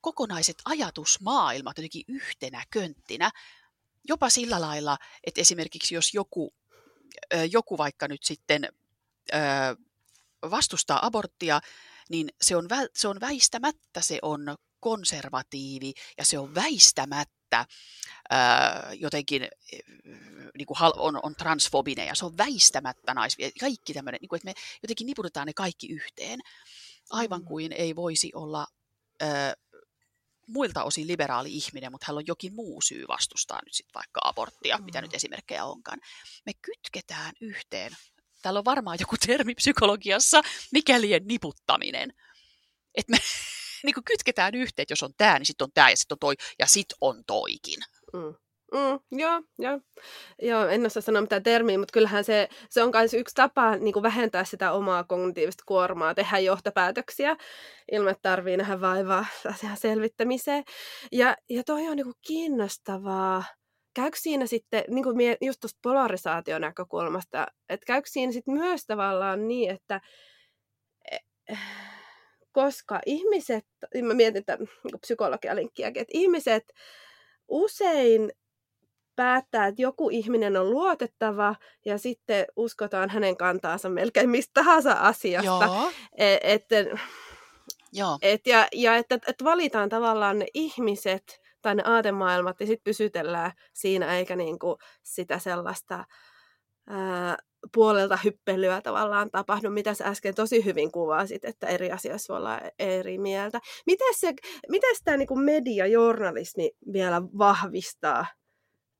kokonaiset ajatusmaailmat jotenkin yhtenä könttinä. Jopa sillä lailla, että esimerkiksi jos joku, joku vaikka nyt sitten vastustaa aborttia, niin se on, se on väistämättä se on konservatiivi ja se on väistämättä ää, jotenkin niin kuin on, on transfobinen ja se on väistämättä nais, kaikki tämmöinen, niin kuin, että me jotenkin niputetaan ne kaikki yhteen, aivan mm. kuin ei voisi olla ää, muilta osin liberaali ihminen, mutta hänellä on jokin muu syy vastustaa nyt sitten vaikka aborttia, mm. mitä nyt esimerkkejä onkaan. Me kytketään yhteen, täällä on varmaan joku termi psykologiassa, mikälien niputtaminen. Että me, niin kuin kytketään yhteen, että jos on tämä, niin sitten on tämä ja sitten on toi ja sitten on toikin. Mm. Mm, joo, joo. joo, en osaa sanoa mitään termiä, mutta kyllähän se, se on myös yksi tapa niin kuin vähentää sitä omaa kognitiivista kuormaa, tehdä johtopäätöksiä ilman, että tarvii nähdä vaivaa asian selvittämiseen. Ja, ja toi on niin kuin kiinnostavaa. Käykö siinä sitten, niin kuin just tuosta polarisaation näkökulmasta, että käykö siinä sitten myös tavallaan niin, että eh, koska ihmiset, mä mietin että niin psykologialinkkiäkin, että ihmiset usein päättää, että joku ihminen on luotettava ja sitten uskotaan hänen kantaansa melkein mistä tahansa asiasta. Joo. Et, et, Joo. Et, ja, ja että et valitaan tavallaan ne ihmiset tai ne aatemaailmat ja sitten pysytellään siinä eikä niinku sitä sellaista ää, puolelta hyppelyä tavallaan tapahdu, mitä sä äsken tosi hyvin kuvasit, että eri asioissa voi olla eri mieltä. Miten, se, miten tämä niin mediajournalismi vielä vahvistaa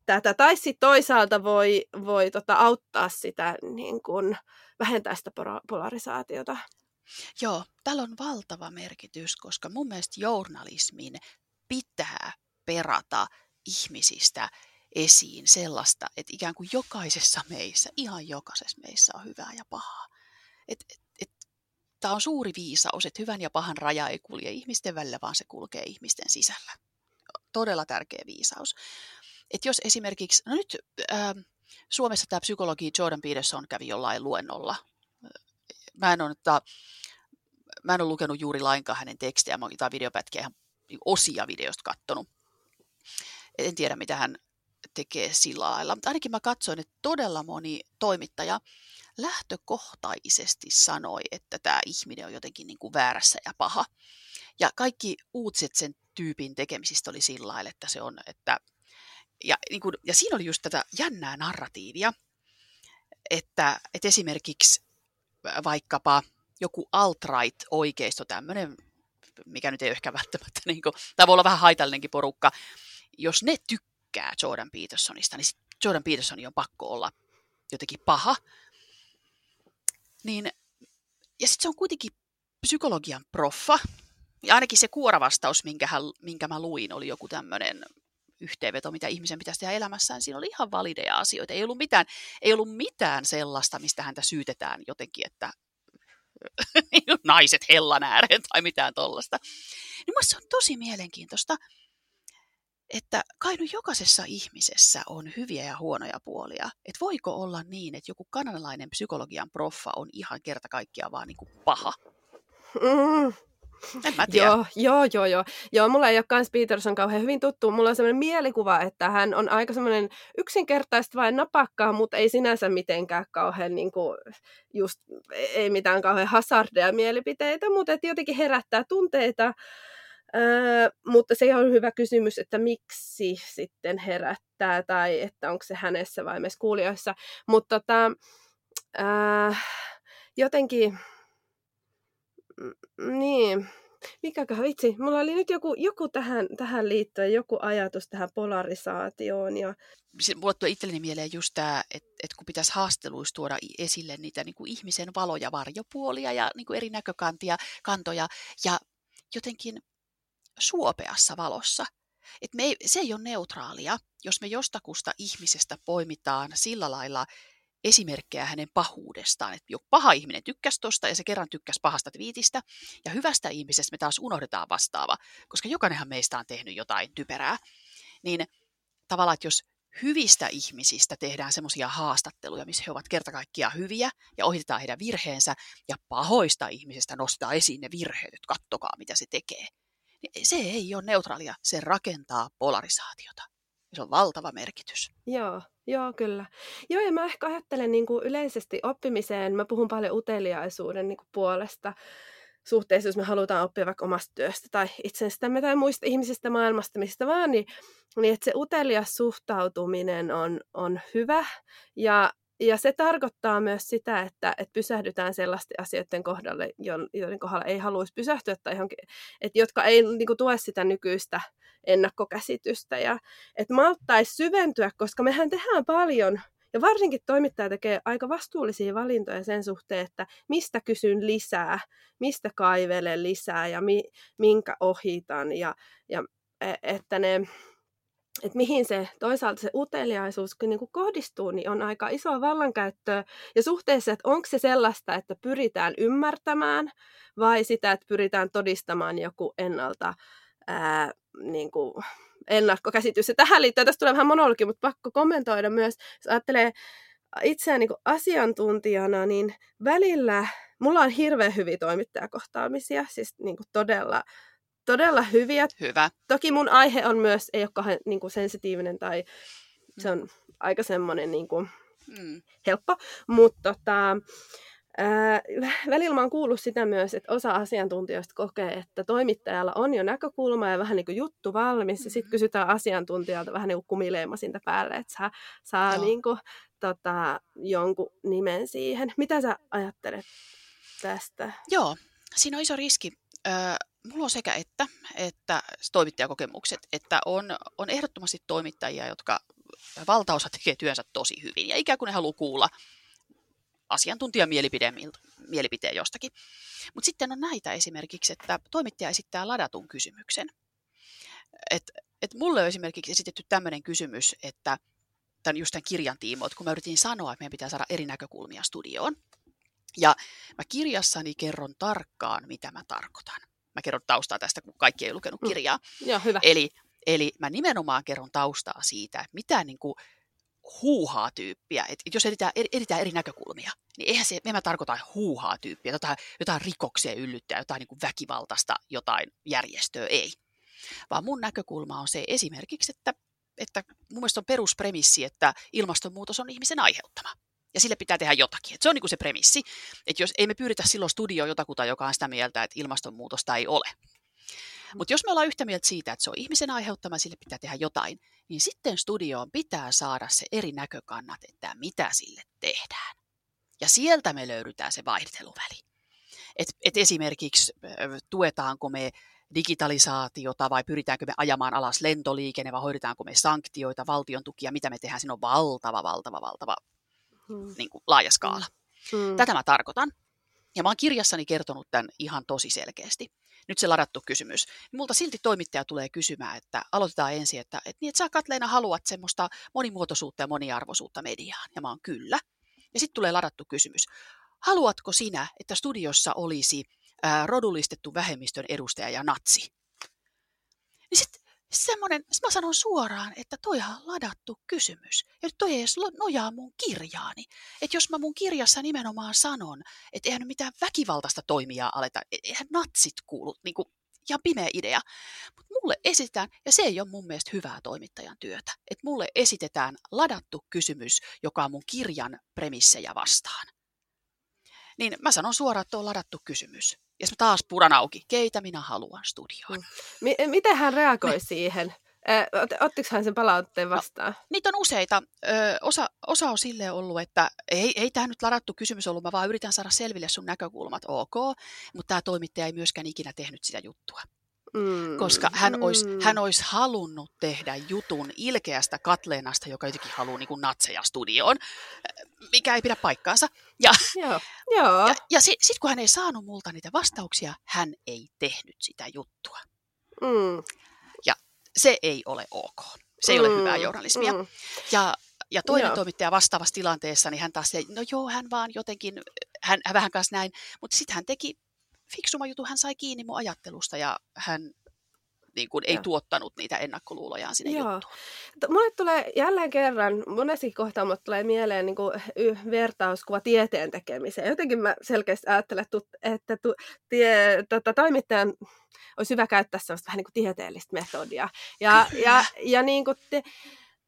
tätä, tai sitten toisaalta voi, voi tota, auttaa sitä, niin kuin, vähentää sitä polarisaatiota? Joo, tällä on valtava merkitys, koska mun mielestä journalismin pitää perata ihmisistä esiin sellaista, että ikään kuin jokaisessa meissä, ihan jokaisessa meissä on hyvää ja pahaa. Et, et, et, Tämä on suuri viisaus, että hyvän ja pahan raja ei kulje ihmisten välillä, vaan se kulkee ihmisten sisällä. Todella tärkeä viisaus. Että jos esimerkiksi, no nyt äh, Suomessa tämä psykologi Jordan Peterson kävi jollain luennolla. Mä en ole, että, mä en ole lukenut juuri lainkaan hänen tekstejä, mä oon videopätkiä ihan osia videosta kattonut. En tiedä, mitä hän tekee sillä lailla. Mutta ainakin mä katsoin, että todella moni toimittaja lähtökohtaisesti sanoi, että tämä ihminen on jotenkin niin kuin väärässä ja paha. Ja kaikki uutiset sen tyypin tekemisistä oli sillä lailla, että se on, että ja, niin kuin, ja siinä oli just tätä jännää narratiivia, että, että esimerkiksi vaikkapa joku alt-right-oikeisto, tämmöinen, mikä nyt ei ehkä välttämättä, niin kuin, tai voi olla vähän haitallinenkin porukka, jos ne tykkää tykkää Jordan Petersonista, niin Jordan Petersonin on pakko olla jotenkin paha. Niin, ja sitten se on kuitenkin psykologian proffa. Ja ainakin se kuoravastaus, minkä, hän, minkä mä luin, oli joku tämmöinen yhteenveto, mitä ihmisen pitäisi tehdä elämässään. Siinä oli ihan valideja asioita. Ei ollut mitään, ei ollut mitään sellaista, mistä häntä syytetään jotenkin, että naiset hellan ääreen tai mitään tollasta. Niin se on tosi mielenkiintoista että kai nyt jokaisessa ihmisessä on hyviä ja huonoja puolia. Että voiko olla niin, että joku kanadalainen psykologian proffa on ihan kerta kaikkiaan vaan niin kuin paha? Mm. En mä tiedä. Joo, joo, joo, joo. Joo, mulla ei ole kans Peterson kauhean hyvin tuttu. Mulla on sellainen mielikuva, että hän on aika semmoinen yksinkertaista vain napakkaa, mutta ei sinänsä mitenkään kauhean niin kuin, just, ei mitään kauhean hazardeja mielipiteitä, mutta jotenkin herättää tunteita Öö, mutta se on hyvä kysymys, että miksi sitten herättää tai että onko se hänessä vai meissä kuulijoissa. Mutta tota, öö, jotenkin, mm, niin, mikäköhän vitsi, mulla oli nyt joku, joku tähän, tähän liittyen, joku ajatus tähän polarisaatioon. Ja... Mulle tulee itselleni mieleen just tämä, että, että kun pitäisi haasteluissa tuoda esille niitä niin kuin ihmisen valo- ja varjopuolia ja niin kuin eri näkökantia, kantoja, ja jotenkin suopeassa valossa. Et me ei, se ei ole neutraalia, jos me jostakusta ihmisestä poimitaan sillä lailla esimerkkejä hänen pahuudestaan. Että joku paha ihminen tykkäsi tosta ja se kerran tykkäsi pahasta twiitistä. Ja hyvästä ihmisestä me taas unohdetaan vastaava, koska jokainenhan meistä on tehnyt jotain typerää. Niin tavallaan, että jos hyvistä ihmisistä tehdään semmoisia haastatteluja, missä he ovat kerta kaikkiaan hyviä ja ohitetaan heidän virheensä, ja pahoista ihmisistä nostaa esiin ne virheet, että kattokaa mitä se tekee niin se ei ole neutraalia, se rakentaa polarisaatiota. Se on valtava merkitys. Joo, joo kyllä. Joo, ja mä ehkä ajattelen niin kuin yleisesti oppimiseen, mä puhun paljon uteliaisuuden niin kuin puolesta suhteessa, jos me halutaan oppia vaikka omasta työstä tai itsestämme tai muista ihmisistä maailmasta, mistä vaan, niin, niin että se utelias suhtautuminen on, on hyvä ja ja se tarkoittaa myös sitä, että, että pysähdytään sellaisten asioiden kohdalle, joiden kohdalla ei haluaisi pysähtyä, tai johonkin, että jotka ei niin kuin, tue sitä nykyistä ennakkokäsitystä. Ja että malttaisi syventyä, koska mehän tehdään paljon, ja varsinkin toimittaja tekee aika vastuullisia valintoja sen suhteen, että mistä kysyn lisää, mistä kaivelen lisää ja mi, minkä ohitan. Ja, ja e, että ne että mihin se toisaalta se uteliaisuus niin kuin kohdistuu, niin on aika iso vallankäyttöä. Ja suhteessa, että onko se sellaista, että pyritään ymmärtämään vai sitä, että pyritään todistamaan joku ennalta ää, niin kuin ennakkokäsitys. Ja tähän liittyy, tässä tulee vähän monologi, mutta pakko kommentoida myös, jos ajattelee itseään niin asiantuntijana, niin välillä mulla on hirveän hyviä toimittajakohtaamisia, siis niin kuin todella todella hyviä. Hyvä. Toki mun aihe on myös, ei ole kauhean niin kuin sensitiivinen tai se on aika semmoinen niin kuin, mm. helppo, mutta tota, ää, välillä mä oon kuullut sitä myös, että osa asiantuntijoista kokee, että toimittajalla on jo näkökulma ja vähän niin kuin juttu valmis, mm-hmm. ja sitten kysytään asiantuntijalta vähän niin kuin kumileimasinta päälle, että saa, saa niin kuin, tota, jonkun nimen siihen. Mitä sä ajattelet tästä? Joo, siinä on iso riski. Öö, mulla on sekä että, että toimittajakokemukset, että on, on ehdottomasti toimittajia, jotka valtaosa tekee työnsä tosi hyvin ja ikään kuin ne haluaa kuulla asiantuntijan mielipiteen jostakin. Mutta sitten on näitä esimerkiksi, että toimittaja esittää ladatun kysymyksen. Et, et mulle on esimerkiksi esitetty tämmöinen kysymys, että tämän just tämän kirjan tiimoilta, kun mä yritin sanoa, että meidän pitää saada eri näkökulmia studioon. Ja mä kirjassani kerron tarkkaan, mitä mä tarkoitan. Mä kerron taustaa tästä, kun kaikki ei lukenut mm. kirjaa. Mm. Joo, hyvä. Eli, eli mä nimenomaan kerron taustaa siitä, että mitä niin kuin huuhaa tyyppiä, että jos editään, editään eri näkökulmia, niin eihän se, en mä tarkoita huuhaa tyyppiä, jotain, jotain rikoksia yllyttää, jotain niin kuin väkivaltaista, jotain järjestöä, ei. Vaan mun näkökulma on se esimerkiksi, että, että mun mielestä on peruspremissi, että ilmastonmuutos on ihmisen aiheuttama. Ja sille pitää tehdä jotakin. Et se on niin kuin se premissi, että jos ei me pyritä silloin studioon jotakuta, joka on sitä mieltä, että ilmastonmuutosta ei ole. Mutta jos me ollaan yhtä mieltä siitä, että se on ihmisen aiheuttama, sille pitää tehdä jotain, niin sitten studioon pitää saada se eri näkökannat, että mitä sille tehdään. Ja sieltä me löydetään se vaihteluväli. Et, et esimerkiksi tuetaanko me digitalisaatiota vai pyritäänkö me ajamaan alas lentoliikenne vai hoidetaanko me sanktioita, valtion tukia, mitä me tehdään. Siinä on valtava, valtava, valtava mm. niin kuin laaja skaala. Mm. Tätä mä tarkoitan. Ja mä oon kirjassani kertonut tämän ihan tosi selkeästi. Nyt se ladattu kysymys. Multa silti toimittaja tulee kysymään, että aloitetaan ensin, että, että, niin, että sä Katleena haluat semmoista monimuotoisuutta ja moniarvoisuutta mediaan. Ja mä oon kyllä. Ja sitten tulee ladattu kysymys. Haluatko sinä, että studiossa olisi ää, rodullistettu vähemmistön edustaja ja natsi? Niin sitten semmoinen, mä sanon suoraan, että toihan on ladattu kysymys. Ja toi ei edes nojaa mun kirjaani. Että jos mä mun kirjassa nimenomaan sanon, että eihän mitään väkivaltaista toimijaa aleta, e-, eihän natsit kuulu, niin kuin ihan pimeä idea. Mutta mulle esitetään, ja se ei ole mun mielestä hyvää toimittajan työtä, että mulle esitetään ladattu kysymys, joka on mun kirjan premissejä vastaan. Niin mä sanon suoraan, että on ladattu kysymys. Ja mä taas puran auki, keitä minä haluan studioon. Mm. M- miten hän reagoi Me... siihen? Ottiko hän sen palautteen no, vastaan? No, niitä on useita. Ö, osa, osa on silleen ollut, että ei, ei tämä nyt ladattu kysymys ollut, mä vaan yritän saada selville sun näkökulmat, ok, mutta tämä toimittaja ei myöskään ikinä tehnyt sitä juttua. Mm, koska hän, mm. olisi, hän olisi halunnut tehdä jutun ilkeästä Katleenasta, joka jotenkin haluaa niin kuin natseja studioon, mikä ei pidä paikkaansa. Ja, joo, joo. ja, ja sitten sit kun hän ei saanut multa niitä vastauksia, hän ei tehnyt sitä juttua. Mm. Ja se ei ole ok. Se ei mm. ole hyvää journalismia. Mm. Ja, ja toinen joo. toimittaja vastaavassa tilanteessa, niin hän taas, no joo, hän vaan jotenkin, hän, hän vähän kanssa näin, mutta sitten hän teki fiksuma jutu, hän sai kiinni mun ajattelusta ja hän niin kuin, ei tuottanut niitä ennakkoluulojaan sinne Joo. juttuun. Mulle tulee jälleen kerran, monesti kohtaa mulle tulee mieleen niin kuin, vertauskuva tieteen tekemiseen. Jotenkin mä selkeästi ajattelen, että tu, tie, tota, toimittajan olisi hyvä käyttää sellaista vähän niin kuin tieteellistä metodia. Ja, ja, ja niin kuin te,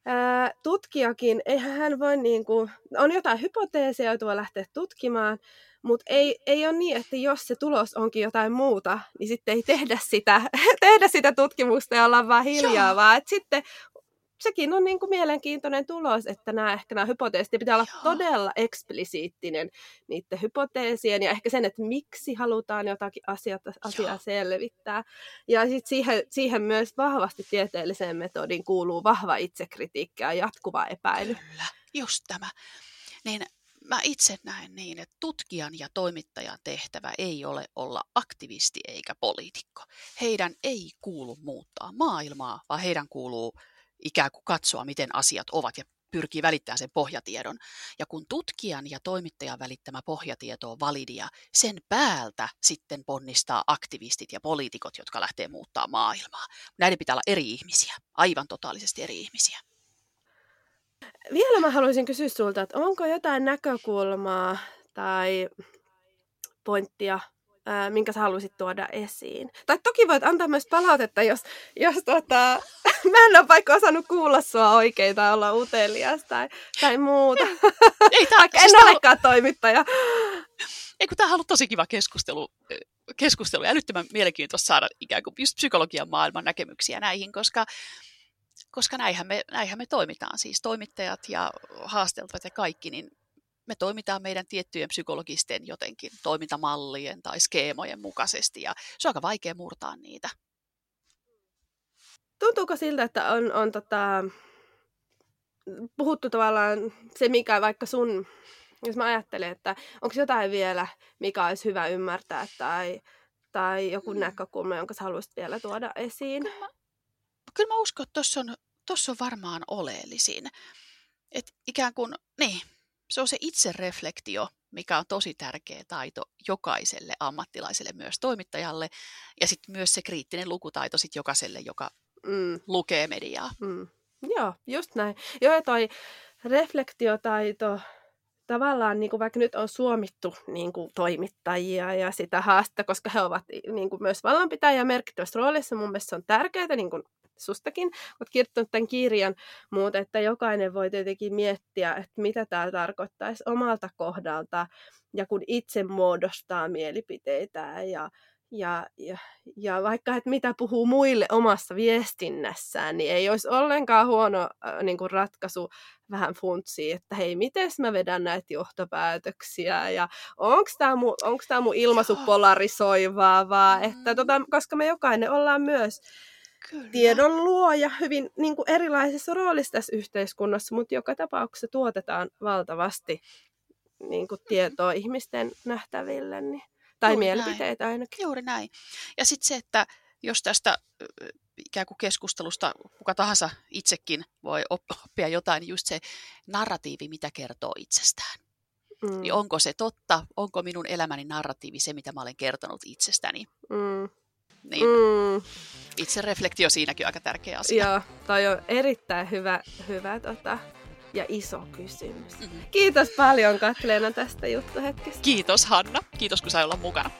ää, tutkijakin, eihän hän voi, niin kuin, on jotain hypoteeseja, joita voi lähteä tutkimaan, mutta ei, ei ole niin, että jos se tulos onkin jotain muuta, niin sitten ei tehdä sitä, tehdä sitä tutkimusta ja olla vaan hiljaa, Joo. vaan että sitten sekin on niin kuin mielenkiintoinen tulos, että nämä, ehkä nämä hypoteesit pitää olla Joo. todella eksplisiittinen niiden hypoteesien ja ehkä sen, että miksi halutaan jotakin asiata, asiaa Joo. selvittää. Ja sitten siihen, siihen myös vahvasti tieteelliseen metodin kuuluu vahva itsekritiikki ja jatkuva epäily. Kyllä, just tämä. Niin mä itse näen niin, että tutkijan ja toimittajan tehtävä ei ole olla aktivisti eikä poliitikko. Heidän ei kuulu muuttaa maailmaa, vaan heidän kuuluu ikään kuin katsoa, miten asiat ovat ja pyrkii välittämään sen pohjatiedon. Ja kun tutkijan ja toimittajan välittämä pohjatieto on validia, sen päältä sitten ponnistaa aktivistit ja poliitikot, jotka lähtee muuttaa maailmaa. Näiden pitää olla eri ihmisiä, aivan totaalisesti eri ihmisiä. Vielä mä haluaisin kysyä sulta, että onko jotain näkökulmaa tai pointtia minkä sä haluaisit tuoda esiin. Tai toki voit antaa myös palautetta, jos, jos tota, mä en ole vaikka osannut kuulla sua oikein tai olla utelias tai, tai muuta. Ei, tää, vaikka siis en olekaan halu... toimittaja. Ei kun tämä on ollut tosi kiva keskustelu, keskustelu ja älyttömän mielenkiintoista saada ikään kuin just psykologian maailman näkemyksiä näihin, koska, koska näinhän, me, näinhän me toimitaan. Siis toimittajat ja haasteltavat ja kaikki, niin me toimitaan meidän tiettyjen psykologisten jotenkin toimintamallien tai skeemojen mukaisesti ja se on aika vaikea murtaa niitä. Tuntuuko siltä, että on, on tota, puhuttu tavallaan se, mikä vaikka sun, jos mä ajattelen, että onko jotain vielä, mikä olisi hyvä ymmärtää tai, tai joku mm. näkökulma, jonka sä haluaisit vielä tuoda esiin? Kyllä mä, kyllä mä uskon, että tuossa on, tossa on varmaan oleellisin. Että ikään kuin, niin, se on se itsereflektio, mikä on tosi tärkeä taito jokaiselle ammattilaiselle, myös toimittajalle, ja sitten myös se kriittinen lukutaito sit jokaiselle, joka mm. lukee mediaa. Mm. Joo, just näin. Joo, toi reflektiotaito, tavallaan niin kuin vaikka nyt on suomittu niin kuin toimittajia ja sitä haasta, koska he ovat niin kuin myös vallanpitäjä merkittävässä roolissa. Mun mielestä se on tärkeää, niin kuin sustakin olet kirjoittanut tämän kirjan, mutta että jokainen voi tietenkin miettiä, että mitä tämä tarkoittaisi omalta kohdalta ja kun itse muodostaa mielipiteitä ja, ja, ja, ja vaikka, että mitä puhuu muille omassa viestinnässään, niin ei olisi ollenkaan huono äh, niin kuin ratkaisu vähän funtsia, että hei, miten mä vedän näitä johtopäätöksiä ja onko tämä mun, mun ilmaisu polarisoivaa, vaan että tota, koska me jokainen ollaan myös Kyllä. tiedon luoja hyvin niin kuin erilaisessa roolissa tässä yhteiskunnassa, mutta joka tapauksessa tuotetaan valtavasti niin kuin tietoa ihmisten nähtäville, niin, tai Juuri mielipiteitä näin. ainakin. Juuri näin. Ja sitten se, että jos tästä ikään kuin keskustelusta kuka tahansa itsekin voi oppia jotain, niin just se narratiivi, mitä kertoo itsestään. Mm. Niin onko se totta, onko minun elämäni narratiivi se, mitä mä olen kertonut itsestäni. Mm. Niin mm. itse reflektio siinäkin on aika tärkeä asia. Joo, toi on erittäin hyvä, hyvä tota, ja iso kysymys. Mm-hmm. Kiitos paljon Katleena tästä juttuhetkestä. Kiitos Hanna. Kiitos kun sai olla mukana.